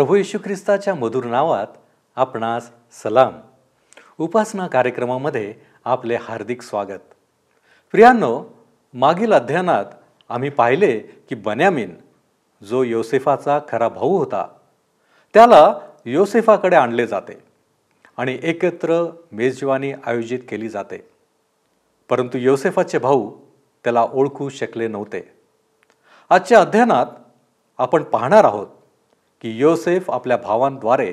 प्रभू येशू ख्रिस्ताच्या मधुर नावात आपणास सलाम. उपासना कार्यक्रमामध्ये आपले हार्दिक स्वागत. प्रियांनो मागील अध्ययनात आम्ही पाहिले की बन्यामिन जो योसेफाचा खरा भाऊ होता त्याला योसेफाकडे आणले जाते आणि एकत्र मेजवानी आयोजित केली जाते. परंतु योसेफाचे भाऊ त्याला ओळखू शकले नव्हते. आजच्या अध्ययनात आपण पाहणार आहोत की योसेफ आपल्या भावांद्वारे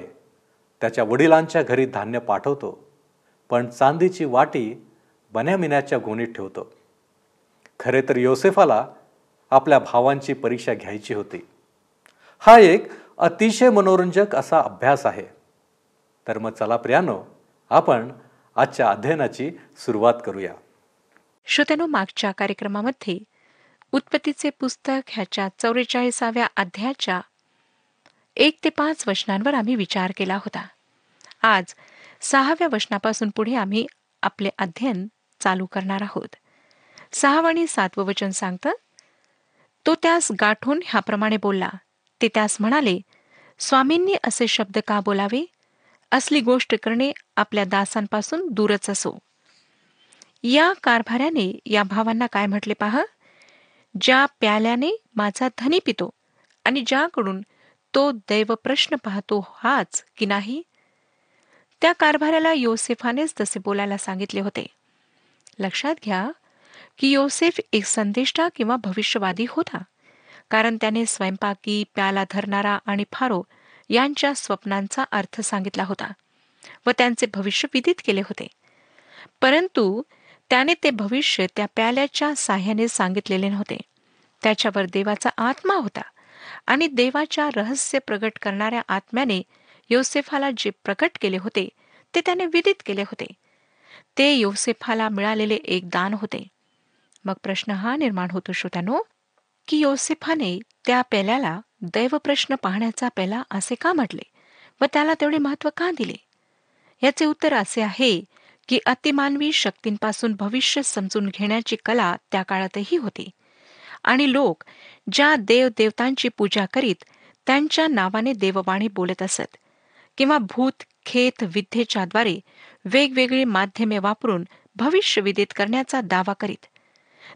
त्याच्या वडिलांच्या घरी धान्य पाठवतो पण चांदीची वाटी बन्यामिन्याच्या गोणीत ठेवतो. खरे तर योसेफाला आपल्या भावांची परीक्षा घ्यायची होती. हा एक अतिशय मनोरंजक असा अभ्यास आहे. तर मग चला प्रियानो आपण आजच्या अध्ययनाची सुरुवात करूया. श्रोत्यानो मागच्या कार्यक्रमामध्ये उत्पत्तीचे पुस्तक ह्याच्या चौवेचाळीसाव्या अध्यायाच्या एक ते पाच वचनांवर आम्ही विचार केला होता. आज सहाव्या वचनापासून पुढे आम्ही आपले अध्ययन चालू करणार आहोत. सहावं आणि सातवं वचन सांगतं तो त्यास गाठून ह्याप्रमाणे बोलला. ते त्यास म्हणाले स्वामींनी असे शब्द का बोलावे? असली गोष्ट करणे आपल्या दासांपासून दूरच असो. या कारभाऱ्याने या भावांना काय म्हटले पहा? ज्या प्याल्याने माझा धनी पितो आणि ज्याकडून तो दैव प्रश्न पाहतो हाच की नाही? त्या कारभाऱ्याला योसेफानेच तसे बोलायला सांगितले होते. लक्षात घ्या की योसेफ एक संदेष्टा किंवा भविष्यवादी होता कारण त्याने स्वयंपाकी प्याला धरणारा आणि फारो यांच्या स्वप्नांचा अर्थ सांगितला होता व त्यांचे भविष्य विदित केले होते. परंतु त्याने ते भविष्य त्या प्याल्याच्या साह्याने सांगितलेले नव्हते. त्याच्यावर देवाचा आत्मा होता. आणि देवाच्या रहस्य प्रगट करणाऱ्या आत्म्याने योसेफाला जे प्रकट केले होते ते त्याने विदित केले होते. ते योसेफाला मिळालेले एक दान होते. मग प्रश्न हा निर्माण होतो श्रोत्यानो की योसेफाने त्या पेल्याला दैवप्रश्न पाहण्याचा पेला असे का म्हटले व त्याला तेवढे महत्त्व का दिले? याचे उत्तर असे आहे की अतिमानवी शक्तींपासून भविष्य समजून घेण्याची कला त्या काळातही होती. आणि लोक ज्या देवदेवतांची पूजा करीत त्यांच्या नावाने देववाणी बोलत असत किंवा भूत खेत विद्येच्याद्वारे वेगवेगळी माध्यमे वापरून भविष्य विदित करण्याचा दावा करीत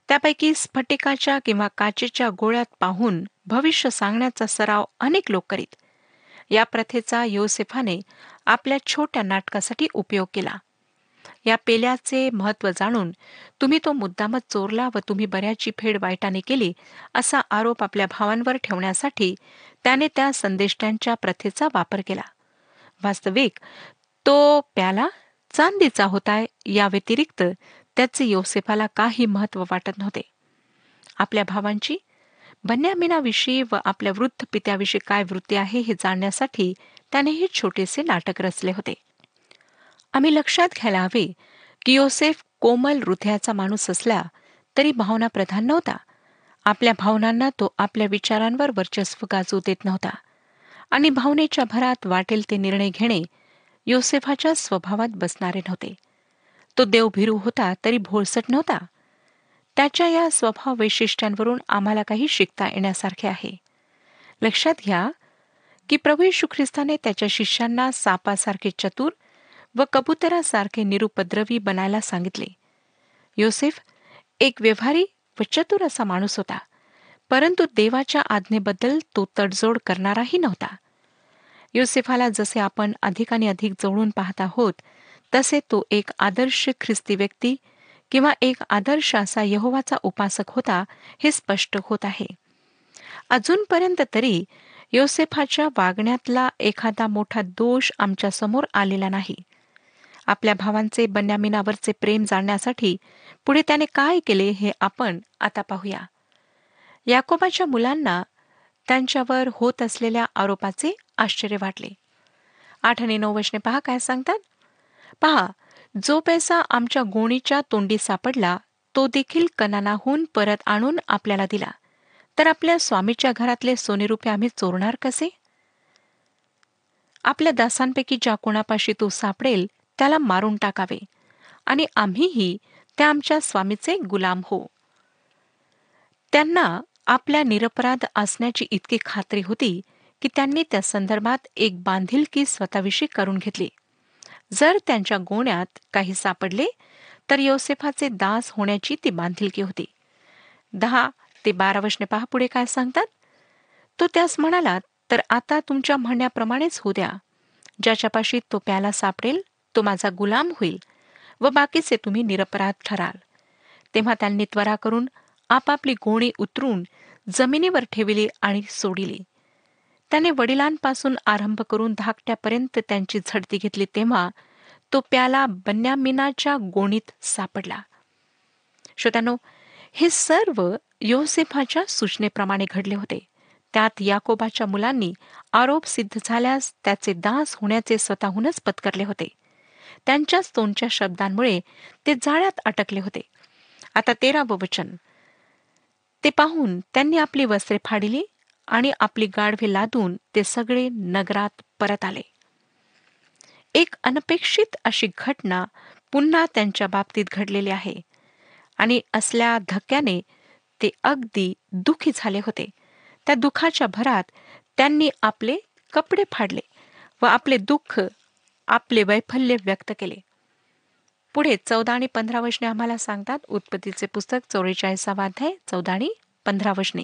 त्यापैकी स्फटिकाच्या किंवा काचेच्या गोळ्यात पाहून भविष्य सांगण्याचा सराव अनेक लोक करीत. या प्रथेचा योसेफाने आपल्या छोट्या नाटकासाठी उपयोग केला. या पेल्याचे महत्त्व जाणून तुम्ही तो मुद्दामच चोरला व तुम्ही बऱ्याची फेड वाईटाने केली असा आरोप आपल्या भावांवर ठेवण्यासाठी त्याने त्या संदेष्ट्यांच्या प्रथेचा वापर केला. वास्तविक तो प्याला चांदीचा होता या व्यतिरिक्त त्याचे योसेफाला काही महत्त्व वाटत नव्हते. आपल्या भावांची बन्यामिनाविषयी व आपल्या वृद्ध पित्याविषयी काय वृत्ती आहे हे जाणण्यासाठी त्याने हे छोटेसे नाटक रचले होते. आम्ही लक्षात घ्यायला हवे की योसेफ कोमल हृदयाचा माणूस असला तरी भावना प्रधान नव्हता. आपल्या भावनांना तो आपल्या विचारांवर वर्चस्व गाजू देत नव्हता. आणि भावनेच्या भरात वाटेल ते निर्णय घेणे योसेफाच्या स्वभावात बसणारे नव्हते. तो देवभिरू होता तरी भोळसट नव्हता. त्याच्या या स्वभाव वैशिष्ट्यांवरून आम्हाला काही शिकता येण्यासारखे आहे. लक्षात घ्या की प्रभू ख्रिस्ताने त्याच्या शिष्यांना सापासारखे चतुर व कबुतरासारखे निरुपद्रवी बनायला सांगितले. योसेफ एक व्यवहारी व चतुर असा माणूस होता. परंतु देवाच्या आज्ञेबद्दल तो तडजोड करणाराही नव्हता. योसेफाला जसे आपण अधिक आणि अधिक जवळून पाहत आहोत तसे तो एक आदर्श ख्रिस्ती व्यक्ती किंवा एक आदर्श असा यहोवाचा उपासक होता हे स्पष्ट होत आहे. अजूनपर्यंत तरी योसेफाच्या वागण्यातला एखादा मोठा दोष आमच्यासमोर आलेला नाही. आपल्या भावांचे बन्यामिनावरचे प्रेम जाणण्यासाठी पुढे त्याने काय केले हे आपण आता पाहूया. याकोबाच्या मुलांना त्यांच्यावर होत असलेल्या आरोपाचे आश्चर्य वाटले. आठ आणि नऊ वशने पहा काय सांगतात. पहा जो पैसा आमच्या गोणीच्या तोंडी सापडला तो देखील कनानाहून परत आणून आपल्याला दिला. तर आपल्या स्वामीच्या घरातले सोने रुपये आम्ही चोरणार कसे? आपल्या दासांपैकी ज्या कोणापाशी तो सापडेल त्याला मारून टाकावे. आणि आम्हीही त्या आमच्या स्वामीचे गुलाम हो त्यांना आपल्या निरपराध असण्याची इतकी खात्री होती की त्यांनी त्या संदर्भात एक बांधिलकी स्वतःविषयी करून घेतली. जर त्यांच्या गोण्यात काही सापडले तर योसेफाचे दास होण्याची ती बांधिलकी होती. दहा ते बारा वशने पहा पुढे काय सांगतात. तो त्यास म्हणाला तर आता तुमच्या म्हणण्याप्रमाणेच होऊ द्या. ज्याच्यापाशी तो प्याला सापडेल तो माझा गुलाम होईल व बाकीचे तुम्ही निरपराध ठराल. तेव्हा त्यांनी त्वरा करून आपापली गोणी उतरून जमिनीवर ठेविली आणि सोडिली. त्याने वडिलांपासून आरंभ करून धाकट्यापर्यंत त्यांची झडती घेतली तेव्हा तो प्याला बन्यामिनाच्या गोणीत सापडला. श्रोत्यानो हे सर्व योसेफाच्या सूचनेप्रमाणे घडले होते. त्यात याकोबाच्या मुलांनी आरोप सिद्ध झाल्यास त्याचे दास होण्याचे स्वतःहूनच पत्करले होते. त्यांच्याच तोंडच्या शब्दांमुळे ते जाळ्यात अटकले होते. आता तेरावं वचन. ते पाहून त्यांनी आपली वस्त्रे फाडिली आणि आपली गाढवे लादून ते सगळे नगरात परत आले. एक अनपेक्षित अशी घटना पुन्हा त्यांच्या बाबतीत घडलेली आहे आणि असल्या धक्क्याने ते अगदी दुखी झाले होते. त्या दुःखाच्या भरात त्यांनी आपले कपडे फाडले व आपले दुःख आपले वैफल्य व्यक्त केले. पुढे चौदा आणि पंधरा वशने आम्हाला सांगतात उत्पत्तीचे पुस्तक चौवेचाळीसावा अध्याय चौदा आणि पंधरा वशने.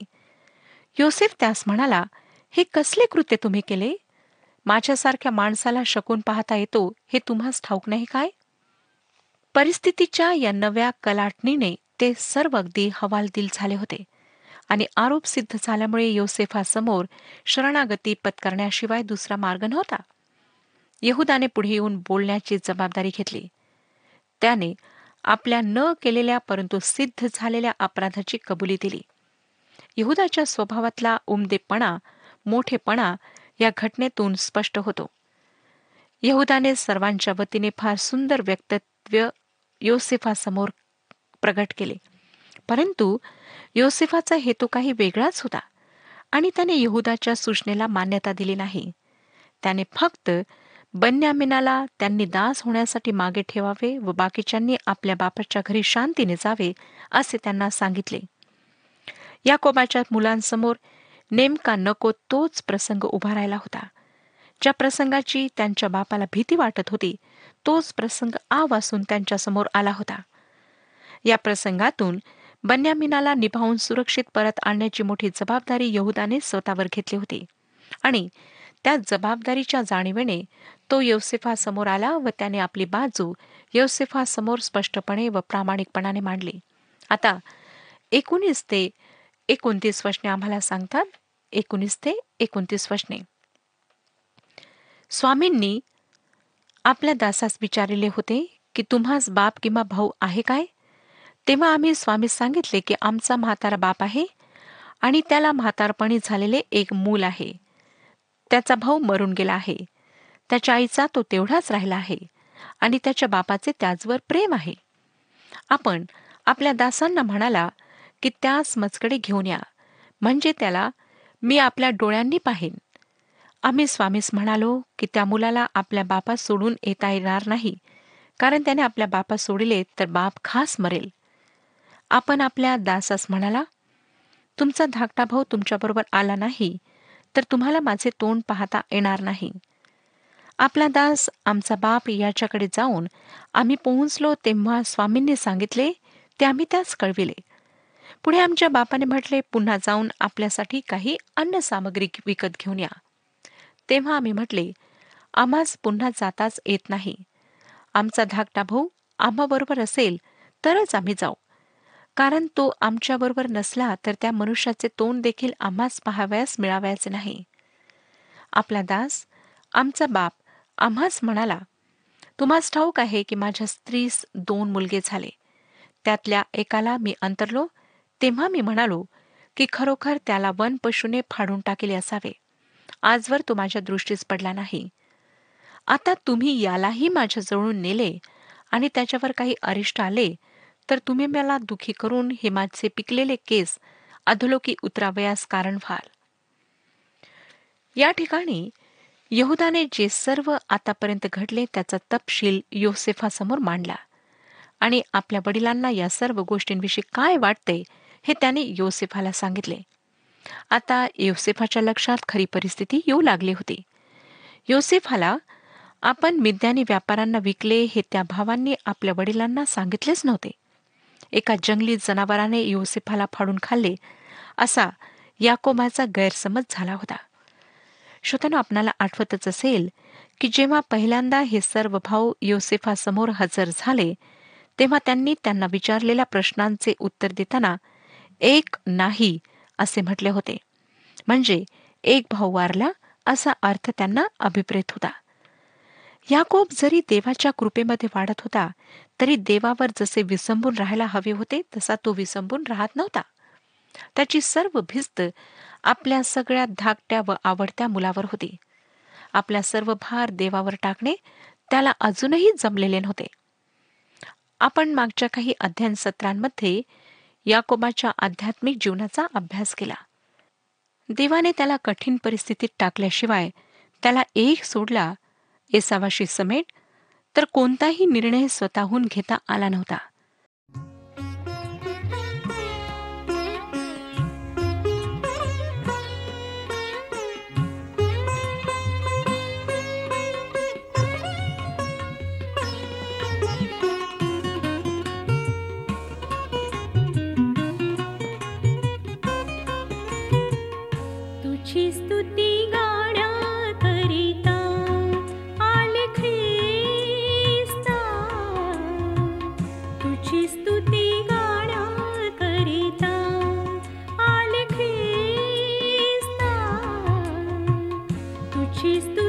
योसेफ त्यास म्हणाला हे कसले कृत्य तुम्ही केले? माझ्यासारख्या माणसाला शकून पाहता येतो हे तुम्हास ठाऊक नाही काय? परिस्थितीच्या या नव्या कलाटणीने ते सर्व अगदी हवालदिल झाले होते आणि आरोप सिद्ध झाल्यामुळे योसेफासमोर शरणागती पत्करण्याशिवाय दुसरा मार्ग नव्हता. यहुदाने पुढे येऊन बोलण्याची जबाबदारी घेतली. त्याने आपल्या न केलेल्या परंतु सिद्ध झालेल्या अपराधाची कबुली दिली. यहुदाच्या स्वभावातला उमदेपणा मोठेपणा या घटनेतून स्पष्ट होतो. यहुदाने सर्वांच्या वतीने फार सुंदर व्यक्तित्व योसेफासमोर प्रगट केले. परंतु योसेफाचा हेतू काही वेगळाच होता आणि त्याने यहुदाच्या सूचनेला मान्यता दिली नाही. त्याने फक्त बन्यामिनाला त्यांनी दास होण्यासाठी मागे ठेवावे व बाकीच्यांनी आपल्या बापाच्या घरी शांतीने जावे असे त्यांना सांगितले. याकोबाच्या मुलांसमोर नेमका नको तोच प्रसंग उभा राहिला होता. ज्या प्रसंगाची त्यांच्या बापाला भीती वाटत होती तोच प्रसंग आ वासून त्यांच्यासमोर आला होता. या प्रसंगातून बन्यामिनाला निभावून सुरक्षित परत आणण्याची मोठी जबाबदारी यहुदाने स्वतःवर घेतली होती. आणि त्या जबाबदारीच्या जाणीवेने तो यौसेफासमोर आला व त्याने आपली बाजू यौसेफासमोर स्पष्टपणे व प्रामाणिकपणाने मांडली. आता एकोणीस ते एकोणतीस वचने आम्हाला सांगतात. एकोणीस ते एकोणतीस वचने. स्वामींनी आपल्या दासास विचारले होते की तुम्हास बाप किंवा भाऊ आहे काय? तेव्हा आम्ही स्वामी सांगितले की आमचा म्हातारा बाप आहे आणि त्याला म्हातारपणी झालेले एक मूल आहे. त्याचा भाऊ मरून गेला आहे. त्याच्या आईचा तो तेवढाच राहिला आहे आणि त्याच्या बापाचे त्याचवर प्रेम आहे. आपण आपल्या दासांना म्हणाला की त्यास मजकडे घेऊन या. म्हणजे त्याला मी आपल्या डोळ्यांनी पाहिन. आम्ही स्वामीस म्हणालो की त्या मुलाला आपल्या बापास सोडून येता येणार नाही. कारण त्याने आपल्या बापास सोडिले तर बाप खास मरेल. आपण आपल्या दासास म्हणाला तुमचा धाकटा भाऊ तुमच्याबरोबर आला नाही तर तुम्हाला माझे तोंड पाहता येणार नाही. आपला दास आमचा बाप याच्याकडे जाऊन आम्ही पोहोचलो तेव्हा स्वामींनी सांगितले ते आम्ही त्यास कळविले. पुढे आमच्या बापाने म्हटले पुन्हा जाऊन आपल्यासाठी काही अन्न सामग्री विकत घेऊन या. तेव्हा आम्ही म्हटले आम्हास पुन्हा जाताच येत नाही. आमचा धाकटा भाऊ आम्हाबरोबर असेल तरच आम्ही जाऊ. कारण तो आमच्याबरोबर नसला तर त्या मनुष्याचे तोंड देखील आम्हास पहावयास मिळावयाचे नाही. आपला दास आमचा बाप आम्हास म्हणाला तुम्हास ठाऊक आहे की माझ्या स्त्रीस दोन मुलगे झाले. त्यातल्या एकाला मी अंतरलो तेव्हा मी म्हणालो की खरोखर त्याला वन पशुने फाडून टाकेले असावे. आजवर तो माझ्या दृष्टीस पडला नाही. आता तुम्ही यालाही माझ्याजवळून नेले आणि त्याच्यावर काही अरिष्ट आले तर तुम्ही मला दुखी करून हे माझे पिकलेले केस अधोलोकी उतरावयास कारण व्हाल. या ठिकाणी यहुदाने जे सर्व आतापर्यंत घडले त्याचा तपशील योसेफासमोर मांडला. आणि आपल्या वडिलांना या सर्व गोष्टींविषयी काय वाटते हे त्याने योसेफाला सांगितले. आता योसेफाच्या लक्षात खरी परिस्थिती येऊ लागली होती. योसेफाला आपण मिद्यानी व्यापाऱ्यांना विकले हे त्या भावांनी आपल्या वडिलांना सांगितलेच नव्हते. एका जंगली जनावराने योसेफाला फाडून खाल्ले असा याकोबाचा गैरसमज झाला होता. श्रोत्यानो आपणाला आठवतच असेल की जेव्हा पहिल्यांदा हे सर्व भाऊ योसेफासमोर हजर झाले तेव्हा त्यांनी त्यांना विचारलेल्या प्रश्नांचे उत्तर देताना एक नाही असे म्हटले होते. म्हणजे एक भाऊ वारला असा अर्थ त्यांना अभिप्रेत होता. याकोब जरी देवाच्या कृपेमध्ये वाढत होता तरी देवावर जसे विसंबून राहायला हवे होते तसा तो विसंबून राहत नव्हता. त्याची सर्व भिस्त आपल्या सगळ्या धाकट्या व आवडत्या मुलावर होती. आपल्या सर्व भार देवावर टाकणे त्याला अजूनही जमलेले नव्हते. आपण मागच्या काही अध्ययन सत्रांमध्ये याकोबाच्या आध्यात्मिक जीवनाचा अभ्यास केला. देवाने त्याला कठीण परिस्थितीत टाकल्याशिवाय त्याला एक सोडला एसावाशी समेट तर कोणताही निर्णय स्वतःहून घेता आला नव्हता. तुझी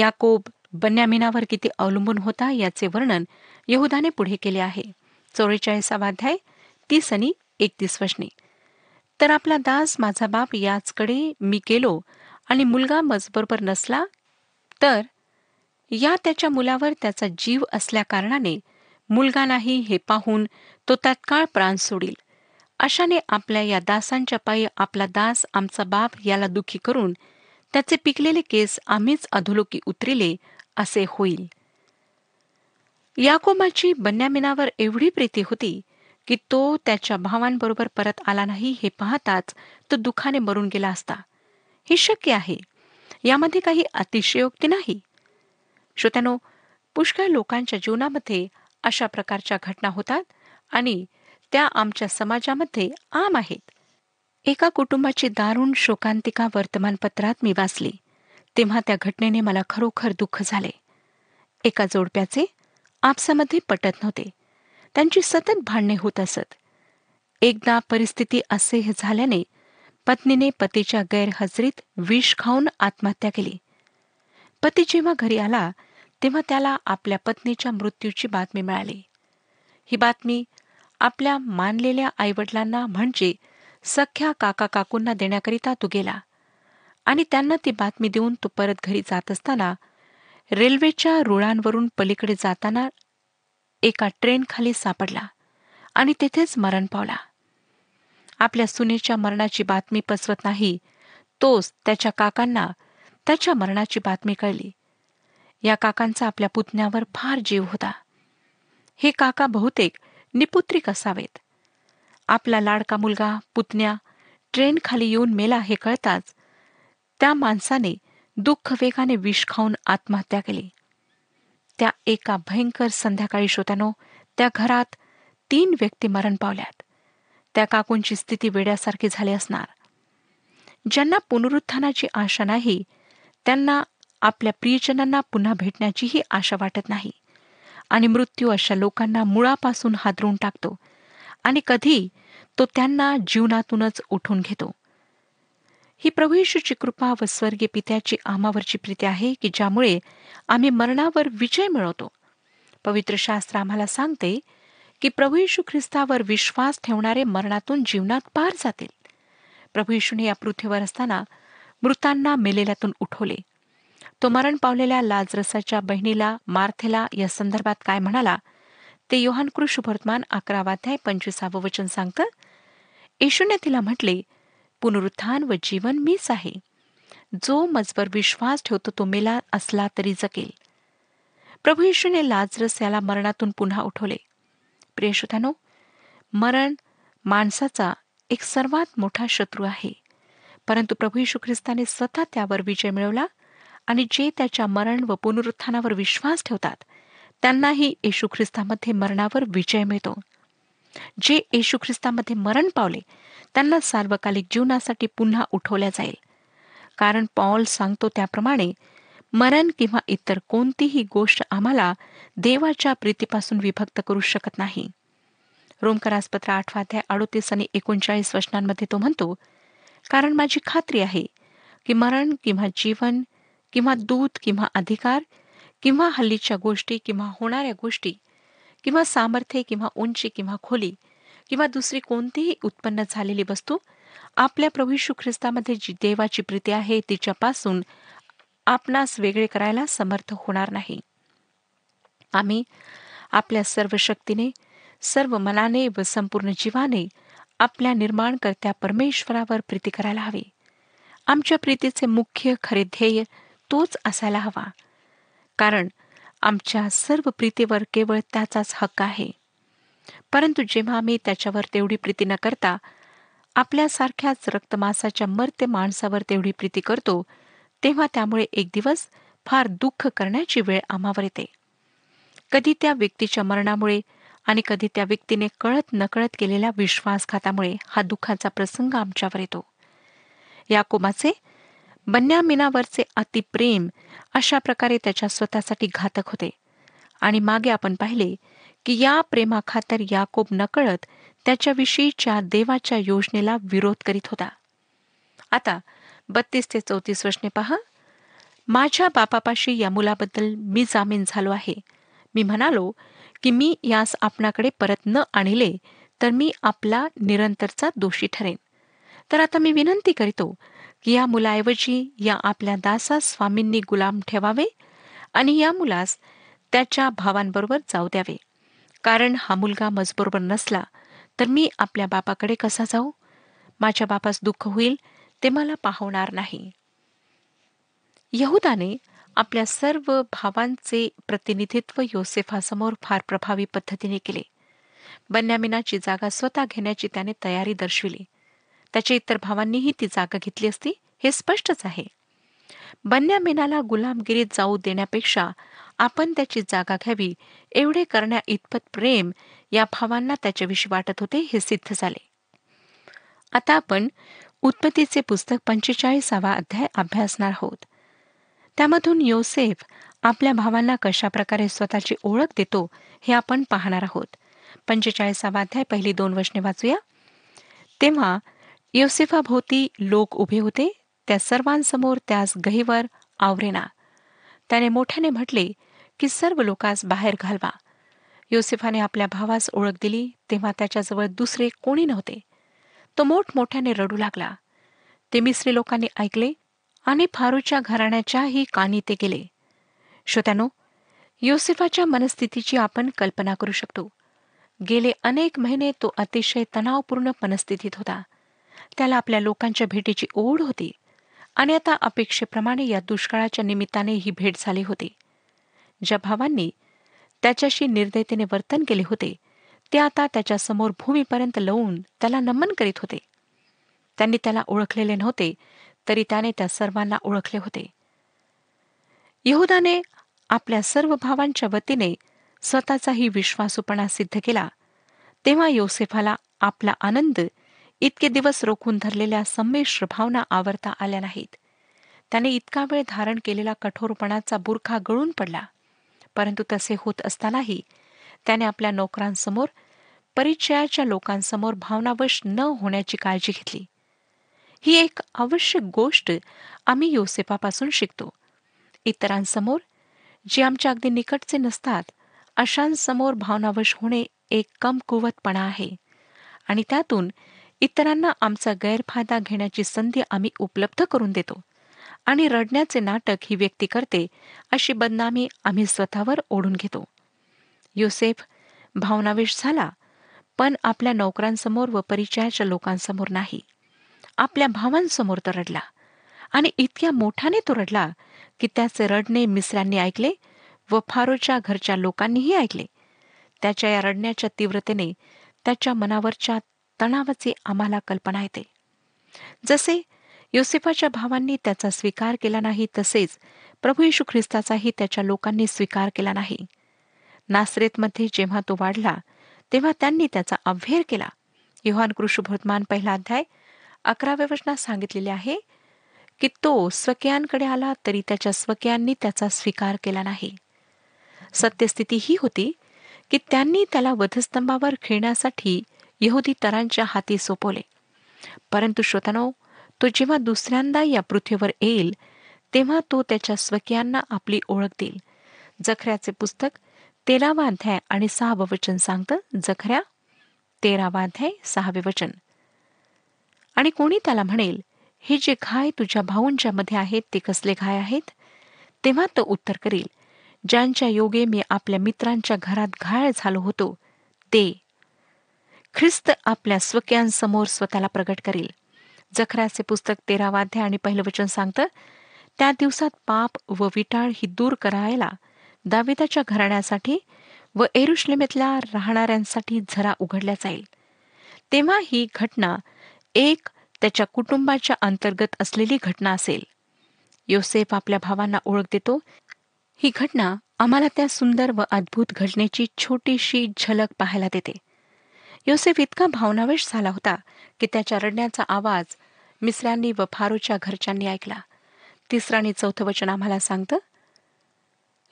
याकोब बन्यामिनावर किती अवलंबून होता याचे वर्णन यहुदाने पुढे केले आहे. चौवेचाळीसावाध्याय तीस आणि एकतीस वशने तर आपला दास माझा बाप याचकडे मी केलो आणि मुलगा मजबरोबर नसला तर या त्याच्या मुलावर त्याचा जीव असल्या कारणाने मुलगा नाही हे पाहून तो तात्काळ प्राण सोडील. अशाने आपल्या या दासांच्या पायी आपला दास आमचा बाप याला दुखी करून त्याचे पिकलेले केस आम्हीच अधोलोकी उतरिले असे होईल. याकोमाची बन्यामिनावर एवढी प्रीती होती की तो त्याच्या भावांबरोबर परत आला नाही हे पाहताच तो दुःखाने मरून गेला असता. हे शक्य आहे. यामध्ये काही अतिशयोक्ती नाही. श्रोत्यानो पुष्कळ लोकांच्या जीवनामध्ये अशा प्रकारच्या घटना होतात आणि त्या आमच्या समाजामध्ये आम आहेत. एका कुटुंबाची दारुण शोकांतिका वर्तमानपत्रात मी वाचली. तेव्हा त्या घटनेने मला खरोखर दुःख झाले. एका जोडप्याचे आपसामध्ये पटत नव्हते. त्यांची सतत भांडणे होत असत. एकदा परिस्थिती असे झाल्याने पत्नीने पतीच्या गैरहजेरीत विष खाऊन आत्महत्या केली. पती जेव्हा घरी आला तेव्हा त्याला आपल्या पत्नीच्या मृत्यूची बातमी मिळाली. ही बातमी आपल्या मानलेल्या आईवडिलांना म्हणजे सख्या काका काकूंना देण्याकरिता तो गेला. आणि त्यांना ती बातमी देऊन तो परत घरी जात असताना रेल्वेच्या रुळांवरून पलीकडे जाताना एका ट्रेनखाली सापडला आणि तेथेच मरण पावला. आपल्या सुनेच्या मरणाची बातमी पसरत नाही तोच त्याच्या काकांना त्याच्या मरणाची बातमी कळली. या काकांचा आपल्या पुतण्यावर फार जीव होता. हे काका बहुतेक निपुत्रिक असावेत. आपला लाडका मुलगा पुतण्या ट्रेन खाली येऊन मेला हे कळताच त्या माणसाने दुःख वेगाने विष खाऊन आत्महत्या केली. त्या एका भयंकर संध्याकाळी श्रोत्यानो त्या घरात तीन व्यक्ती मरण पावल्यात. त्या काकूंची स्थिती वेड्यासारखी झाली असणार. ज्यांना पुनरुत्थानाची आशा नाही त्यांना आपल्या प्रियजनांना पुन्हा भेटण्याचीही आशा वाटत नाही. आणि मृत्यू अशा लोकांना मुळापासून हादरून टाकतो. आणि कधी तो त्यांना जीवनातूनच उठून घेतो. ही प्रभू येशूची कृपा व स्वर्गीय पित्याची आम्हावरची प्रीती आहे की ज्यामुळे आम्ही मरणावर विजय मिळवतो. पवित्र शास्त्र आम्हाला सांगते की प्रभू येशू ख्रिस्तावर विश्वास ठेवणारे मरणातून जीवनात पार जातील. प्रभू येशूने या पृथ्वीवर असताना मृतांना मेलेल्यातून उठवले. तो मरण पावलेल्या लाजरसाच्या बहिणीला मार्थेला या संदर्भात काय म्हणाला? ते योहान कृष्णवर्तमान अकरावाध्याय पंचवीसावं वचन सांगतं येशूने तिला म्हटले पुनरुत्थान व जीवन मीच आहे. जो मजवर विश्वास ठेवतो तो मेला असला तरी जगेल. प्रभू येशूने लाजरस याला मरणातून पुन्हा उठवले. प्रियशुतानो मरण माणसाचा एक सर्वात मोठा शत्रू आहे. परंतु प्रभू येशू ख्रिस्ताने स्वतः त्यावर विजय मिळवला आणि जे त्याच्या मरण व पुनरुत्थानावर विश्वास ठेवतात त्यांनाही येशू ख्रिस्तामध्ये मरणावर विजय मिळतो. जे येशू ख्रिस्तामध्ये मरण पावले त्यांना सार्वकालिक जीवनासाठी पुन्हा उठवल्या जाईल. कारण पॉल सांगतो त्याप्रमाणे मरण किंवा इतर कोणतीही गोष्ट आम्हाला देवाच्या प्रीतीपासून विभक्त करू शकत नाही. रोमकरासपत्र आठवाध्याय अडोतीस आणि एकोणचाळीस वचनांमध्ये तो म्हणतो कारण माझी खात्री आहे की मरण किंवा जीवन किंवा दूत किंवा अधिकार किंवा हल्लीच्या गोष्टी किंवा होणाऱ्या गोष्टी किंवा सामर्थ्य किंवा उंची किंवा खोली किंवा दुसरी कोणतीही उत्पन्न झालेली वस्तू आपल्या प्रभू ख्रिस्तामध्ये जी देवाची प्रीती आहे तिच्यापासून आपणास वेगळे करायला समर्थ होणार नाही. आम्ही आपल्या सर्व शक्तीने सर्व मनाने व संपूर्ण जीवाने आपल्या निर्माणकर्त्या परमेश्वरावर प्रीती करायला हवी. आमच्या प्रीतीचे मुख्य खरे ध्येय तोच असायला हवा. कारण आमच्या सर्व प्रीतीवर केवळ त्याचाच हक्क आहे. परंतु जेव्हा आम्ही त्याच्यावर तेवढी प्रीती न करता आपल्यासारख्याच रक्तमासाच्या मर्त्य माणसावर तेवढी प्रीती करतो तेव्हा त्यामुळे एक दिवस फार दुःख करण्याची वेळ आम्हावर येते. कधी त्या व्यक्तीच्या मरणामुळे आणि कधी त्या व्यक्तीने कळत नकळत केलेल्या विश्वासघातामुळे हा दुःखाचा प्रसंग आमच्यावर येतो. याकोबाचे बन्यामिनावरचे अतिप्रेम अशा प्रकारे त्याच्या स्वतःसाठी घातक होते. आणि मागे आपण पाहिले की या प्रेमाखातर याकोब नकळत त्याच्याविषयीच्या देवाच्या योजनेला विरोध करीत होता. आता बत्तीस ते चौतीस वर्षने पहा. माझ्या बापापाशी या मुलाबद्दल मी जामीन झालो आहे. मी म्हणालो की मी यास आपणाकडे परत न आणले तर मी आपला निरंतरचा दोषी ठरेन. तर आता मी विनंती करीतो की या मुलाऐवजी या आपल्या दासास स्वामींनी गुलाम ठेवावे आणि या मुलास त्याच्या भावांबरोबर जाऊ द्यावे. कारण हा मुलगा मजबरोबर नसला तर मी आपल्या बापाकडे कसा जाऊ? माझ्या बापास दुःख होईल ते मला पाहवणार नाही. यहुदाने आपल्या सर्व भावांचे प्रतिनिधित्व योसेफासमोर फार प्रभावी पद्धतीने केले. बन्यामिनाची जागा स्वतः घेण्याची त्याने तयारी दर्शविली. त्याच्या इतर भावांनीही ती जागा घेतली असती हे स्पष्टच आहे. बन्यामिनाला गुलामगिरीत जाऊ देण्यापेक्षा आपण त्याची जागा घ्यावी एवढे करण्या इतपत प्रेम या भावांना त्याच्याविषयी वाटत होते हे सिद्ध झाले. आता आपण उत्पत्तीचे पुस्तक पंचेचाळीसावा अध्याय अभ्यासणार आहोत. त्यामधून योसेफ आपल्या भावांना कशाप्रकारे स्वतःची ओळख देतो हे आपण पाहणार आहोत. पंचेचाळीसावा अध्याय पहिली दोन वचने वाचूया. तेव्हा योसेफाभोवती लोक उभे होते त्या सर्वांसमोर त्यास गहीवर आवरेना. त्याने मोठ्याने म्हटले की सर्व लोकांस बाहेर घालवा. योसेफाने आपल्या भावास ओळख दिली तेव्हा त्याच्याजवळ दुसरे कोणी नव्हते. तो मोठमोठ्याने रडू लागला. ते मिस्री लोकांनी ऐकले आणि फारूच्या घराण्याच्याही कानी ते गेले. श्रोत्यानो योसेफाच्या मनस्थितीची आपण कल्पना करू शकतो. गेले अनेक महिने तो अतिशय तणावपूर्ण मनस्थितीत होता. त्याला आपल्या लोकांच्या भेटीची ओढ होती. आणि आता अपेक्षेप्रमाणे या दुष्काळाच्या निमित्ताने ही भेट झाली होती. ज्या भावांनी त्याच्याशी निर्दयतेने वर्तन केले होते ते आता त्याच्यासमोर भूमीपर्यंत लवून त्याला नमन करीत होते. त्यांनी त्याला ओळखलेले नव्हते तरी त्याने त्या सर्वांना ओळखले होते. यहुदाने आपल्या सर्व भावांच्या वतीने स्वतःचाही विश्वासूपणा सिद्ध केला. तेव्हा योसेफाला आपला आनंद इतके दिवस रोखून धरलेल्या संमिश्र भावना आवरता आल्या नाहीत. त्याने इतका वेळ धारण केलेला कठोरपणाचा बुरखा गळून पडला. परंतु तसे होत असतानाही त्याने आपल्या नोकरांसमोर परिचयाच्या लोकांसमोर भावनावश न होण्याची काळजी घेतली. ही एक आवश्यक गोष्ट आम्ही योसेफापासून शिकतो. इतरांसमोर जे आमच्या अगदी निकटचे नसतात अशांसमोर भावनावश होणे एक कमकुवतपणा आहे. आणि त्यातून इतरांना आमचा गैरफायदा घेण्याची संधी आम्ही उपलब्ध करून देतो आणि रडण्याचे नाटक ही व्यक्ती करते अशी बदनामी आम्ही स्वतःवर ओढून घेतो. युसेफ भावनावेश झाला पण आपल्या नोकरांसमोर व परिचयाच्या लोकांसमोर नाही. आपल्या भावांसमोर तो रडला आणि इतक्या मोठ्याने तो रडला की त्याचे रडणे मिसरांनी ऐकले व फारोच्या घरच्या लोकांनीही ऐकले. त्याच्या या रडण्याच्या तीव्रतेने त्याच्या मनावरच्या तणावाची आम्हाला कल्पना येते. जसे योसेफाच्या भावांनी त्याचा स्वीकार केला नाही तसेच प्रभू येशू ख्रिस्ताचाही त्याच्या लोकांनी स्वीकार केला नाही. नासरेतमध्ये जेव्हा तो वाढला तेव्हा त्यांनी त्याचा अव्हेर केला. युहान कृषुभोतमान पहिला अध्याय अकराव्या वचनात सांगितलेले आहे की तो स्वकीयांकडे आला तरी त्याच्या स्वकीयांनी त्याचा स्वीकार केला नाही. सत्यस्थिती ही होती की त्यांनी त्याला वधस्तंभावर खेळण्यासाठी यहुदी तरांच्या हाती सोपवले. परंतु श्रोतानो तो जेव्हा दुसऱ्यांदा या पृथ्वीवर येईल तेव्हा तो त्याच्या स्वकीयांना आपली ओळख देईल. जखऱ्याचे पुस्तक तेरावा अध्याय आणि सहावं वचन सांगतं जखऱ्या तेरावा अध्याय सहावे वचन. आणि कोणी त्याला म्हणेल हे जे घाय तुझ्या भाऊंच्या मध्ये आहेत ते कसले घाय आहेत? तेव्हा तो उत्तर करील ज्यांच्या योगे मी आपल्या मित्रांच्या घरात घायळ झालो होतो ते ख्रिस्त आपल्या स्वक्यांसमोर स्वतःला प्रगट करील. जखराचे पुस्तक तेरावा आणि पहिलं वचन सांगतं त्या दिवसात पाप व विटाळ ही दूर करायला दाविदाच्या घराण्यासाठी व एरुश्लेमेतल्या राहणाऱ्यांसाठी झरा उघडल्या जाईल. तेव्हा ही घटना एक त्याच्या कुटुंबाच्या अंतर्गत असलेली घटना असेल. योसेफ आपल्या भावांना ओळख देतो. ही घटना आम्हाला त्या सुंदर व अद्भुत घटनेची छोटीशी झलक पाहायला देते. योसेफ इतका भावनावेश झाला होता की त्याच्या रडण्याचा आवाज मिसऱ्यांनी व फारूच्या घरच्यांनी ऐकला. तिसरं आणि चौथं वचन आम्हाला सांगतं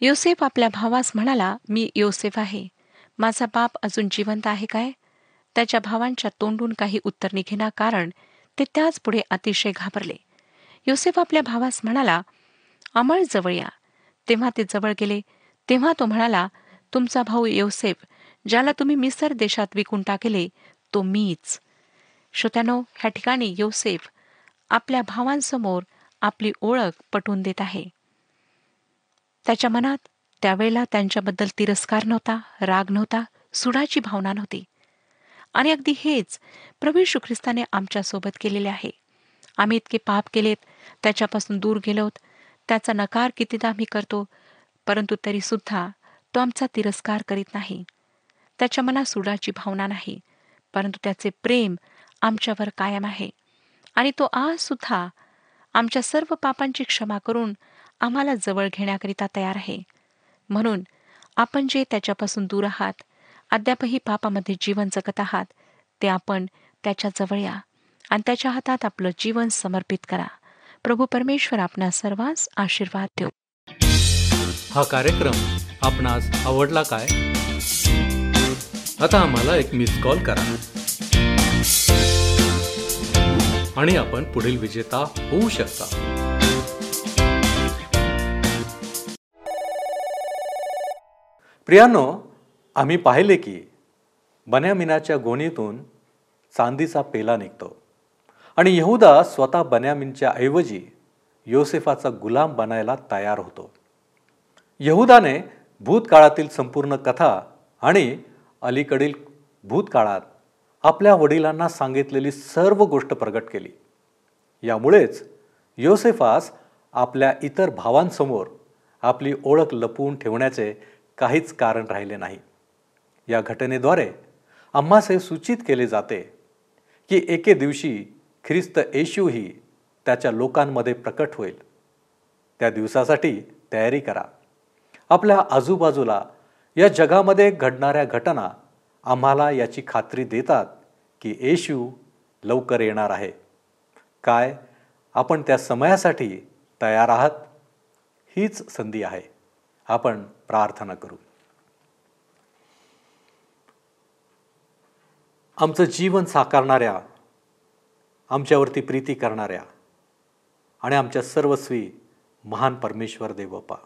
योसेफ आपल्या भावास म्हणाला मी योसेफ आहे. माझा बाप अजून जिवंत आहे काय? त्याच्या भावांच्या तोंडून काही उत्तर निघेना कारण ते त्याच पुढे अतिशय घाबरले. योसेफ आपल्या भावास म्हणाला अमळ जवळ या. तेव्हा ते जवळ गेले. तेव्हा तो म्हणाला तुमचा भाऊ योसेफ ज्याला तुम्ही मिसर देशात विकून टाकले तो मीच. श्रोत्यानो ह्या ठिकाणी योसेफ आपल्या भावांसमोर आपली ओळख पटवून देत आहे. त्याच्या मनात त्यावेळेला त्यांच्याबद्दल तिरस्कार नव्हता राग नव्हता सुडाची भावना नव्हती. आणि अगदी हेच प्रभू यीशू ख्रिस्ताने आमच्यासोबत केलेले आहे. आम्ही इतके पाप केलेत त्याच्यापासून दूर गेलोत त्याचा नकार कितीदा आम्ही करतो परंतु तरी सुद्धा तो आमचा तिरस्कार करीत नाही. त्याच्या मनात सुडाची भावना नाही परंतु त्याचे प्रेम आमच्यावर कायम आहे. आणि तो आज सुद्धा आमच्या सर्व पापांची क्षमा करून आम्हाला जवळ घेण्याकरिता तयार आहे. म्हणून आपण जे त्याच्यापासून दूर आहात अद्यापही पापामध्ये जीवन जगत आहात ते आपण त्याच्याजवळ या आणि त्याच्या हातात आपलं जीवन समर्पित करा. प्रभू परमेश्वर आपणा सर्वांस आशीर्वाद देऊ. हा कार्यक्रम आपणास आवडला काय? आता आम्हाला एक मिस कॉल करा. आणि आपण पुढील विजेता होऊ शकता. प्रियानो आम्ही पाहिले की बन्यामिनाच्या गोणीतून चांदीचा पेला निघतो. आणि यहुदा स्वतः बन्यामिनच्या ऐवजी योसेफाचा गुलाम बनायला तयार होतो. यहुदाने भूतकाळातील संपूर्ण कथा आणि अलीकडील भूतकाळात आपल्या वडिलांना सांगितलेली सर्व गोष्ट प्रगट केली. यामुळेच योसेफास आपल्या इतर भावांसमोर आपली ओळख लपवून ठेवण्याचे काहीच कारण राहिले नाही. या घटनेद्वारे आम्हास हे सूचित केले जाते की एके दिवशी ख्रिस्त येशूही त्याच्या लोकांमध्ये प्रकट होईल. त्या दिवसासाठी तयारी करा. आपल्या आजूबाजूला या जगामध्ये घडणाऱ्या घटना आम्हाला याची खात्री देतात की येशू लवकर येणार आहे. काय? आपण त्या समयासाठी तयार आहात? हीच संधी आहे. आपण प्रार्थना करू. आमचं जीवन साकारणाऱ्या आमच्यावरती प्रीती करणाऱ्या आणि आमच्या सर्वस्वी महान परमेश्वर देवपा.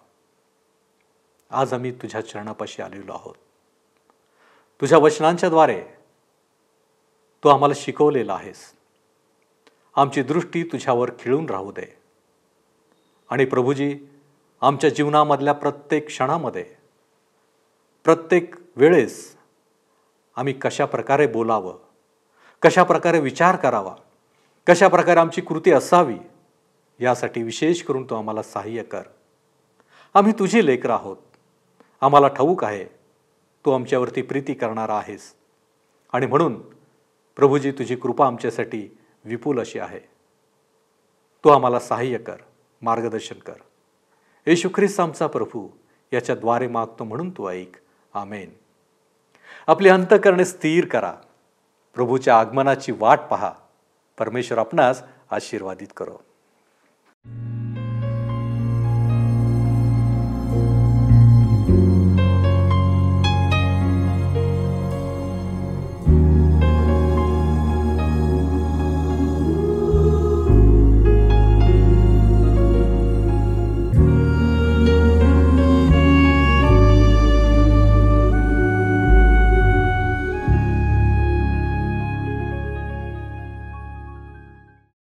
आज आम्ही तुझ्या चरणापाशी आलेलो आहोत. तुझ्या वचनांच्याद्वारे तू आम्हाला शिकवलेला आहेस. आमची दृष्टी तुझ्यावर खिळून राहू दे. आणि प्रभूजी आमच्या जीवनामधल्या प्रत्येक क्षणामध्ये प्रत्येक वेळेस आम्ही कशा प्रकारे बोलावं कशा प्रकारे विचार करावा कशा प्रकारे आमची कृती असावी यासाठी विशेष करून तू आम्हाला सहाय्य कर. आम्ही तुझी लेकर आहोत. आम्हाला ठाऊक आहे तू आमच्यावरती प्रीती करणारा आहेस. आणि म्हणून प्रभूजी तुझी कृपा आमच्यासाठी विपुल अशी आहे. तू आम्हाला सहाय्य कर मार्गदर्शन कर. येशू ख्रिस्त आमचा प्रभू याच्याद्वारे मागतो म्हणून तू ऐक. आमेन. आपली अंतकरणे स्थिर करा. प्रभूच्या आगमनाची वाट पहा. परमेश्वर आपणास आशीर्वादित करो.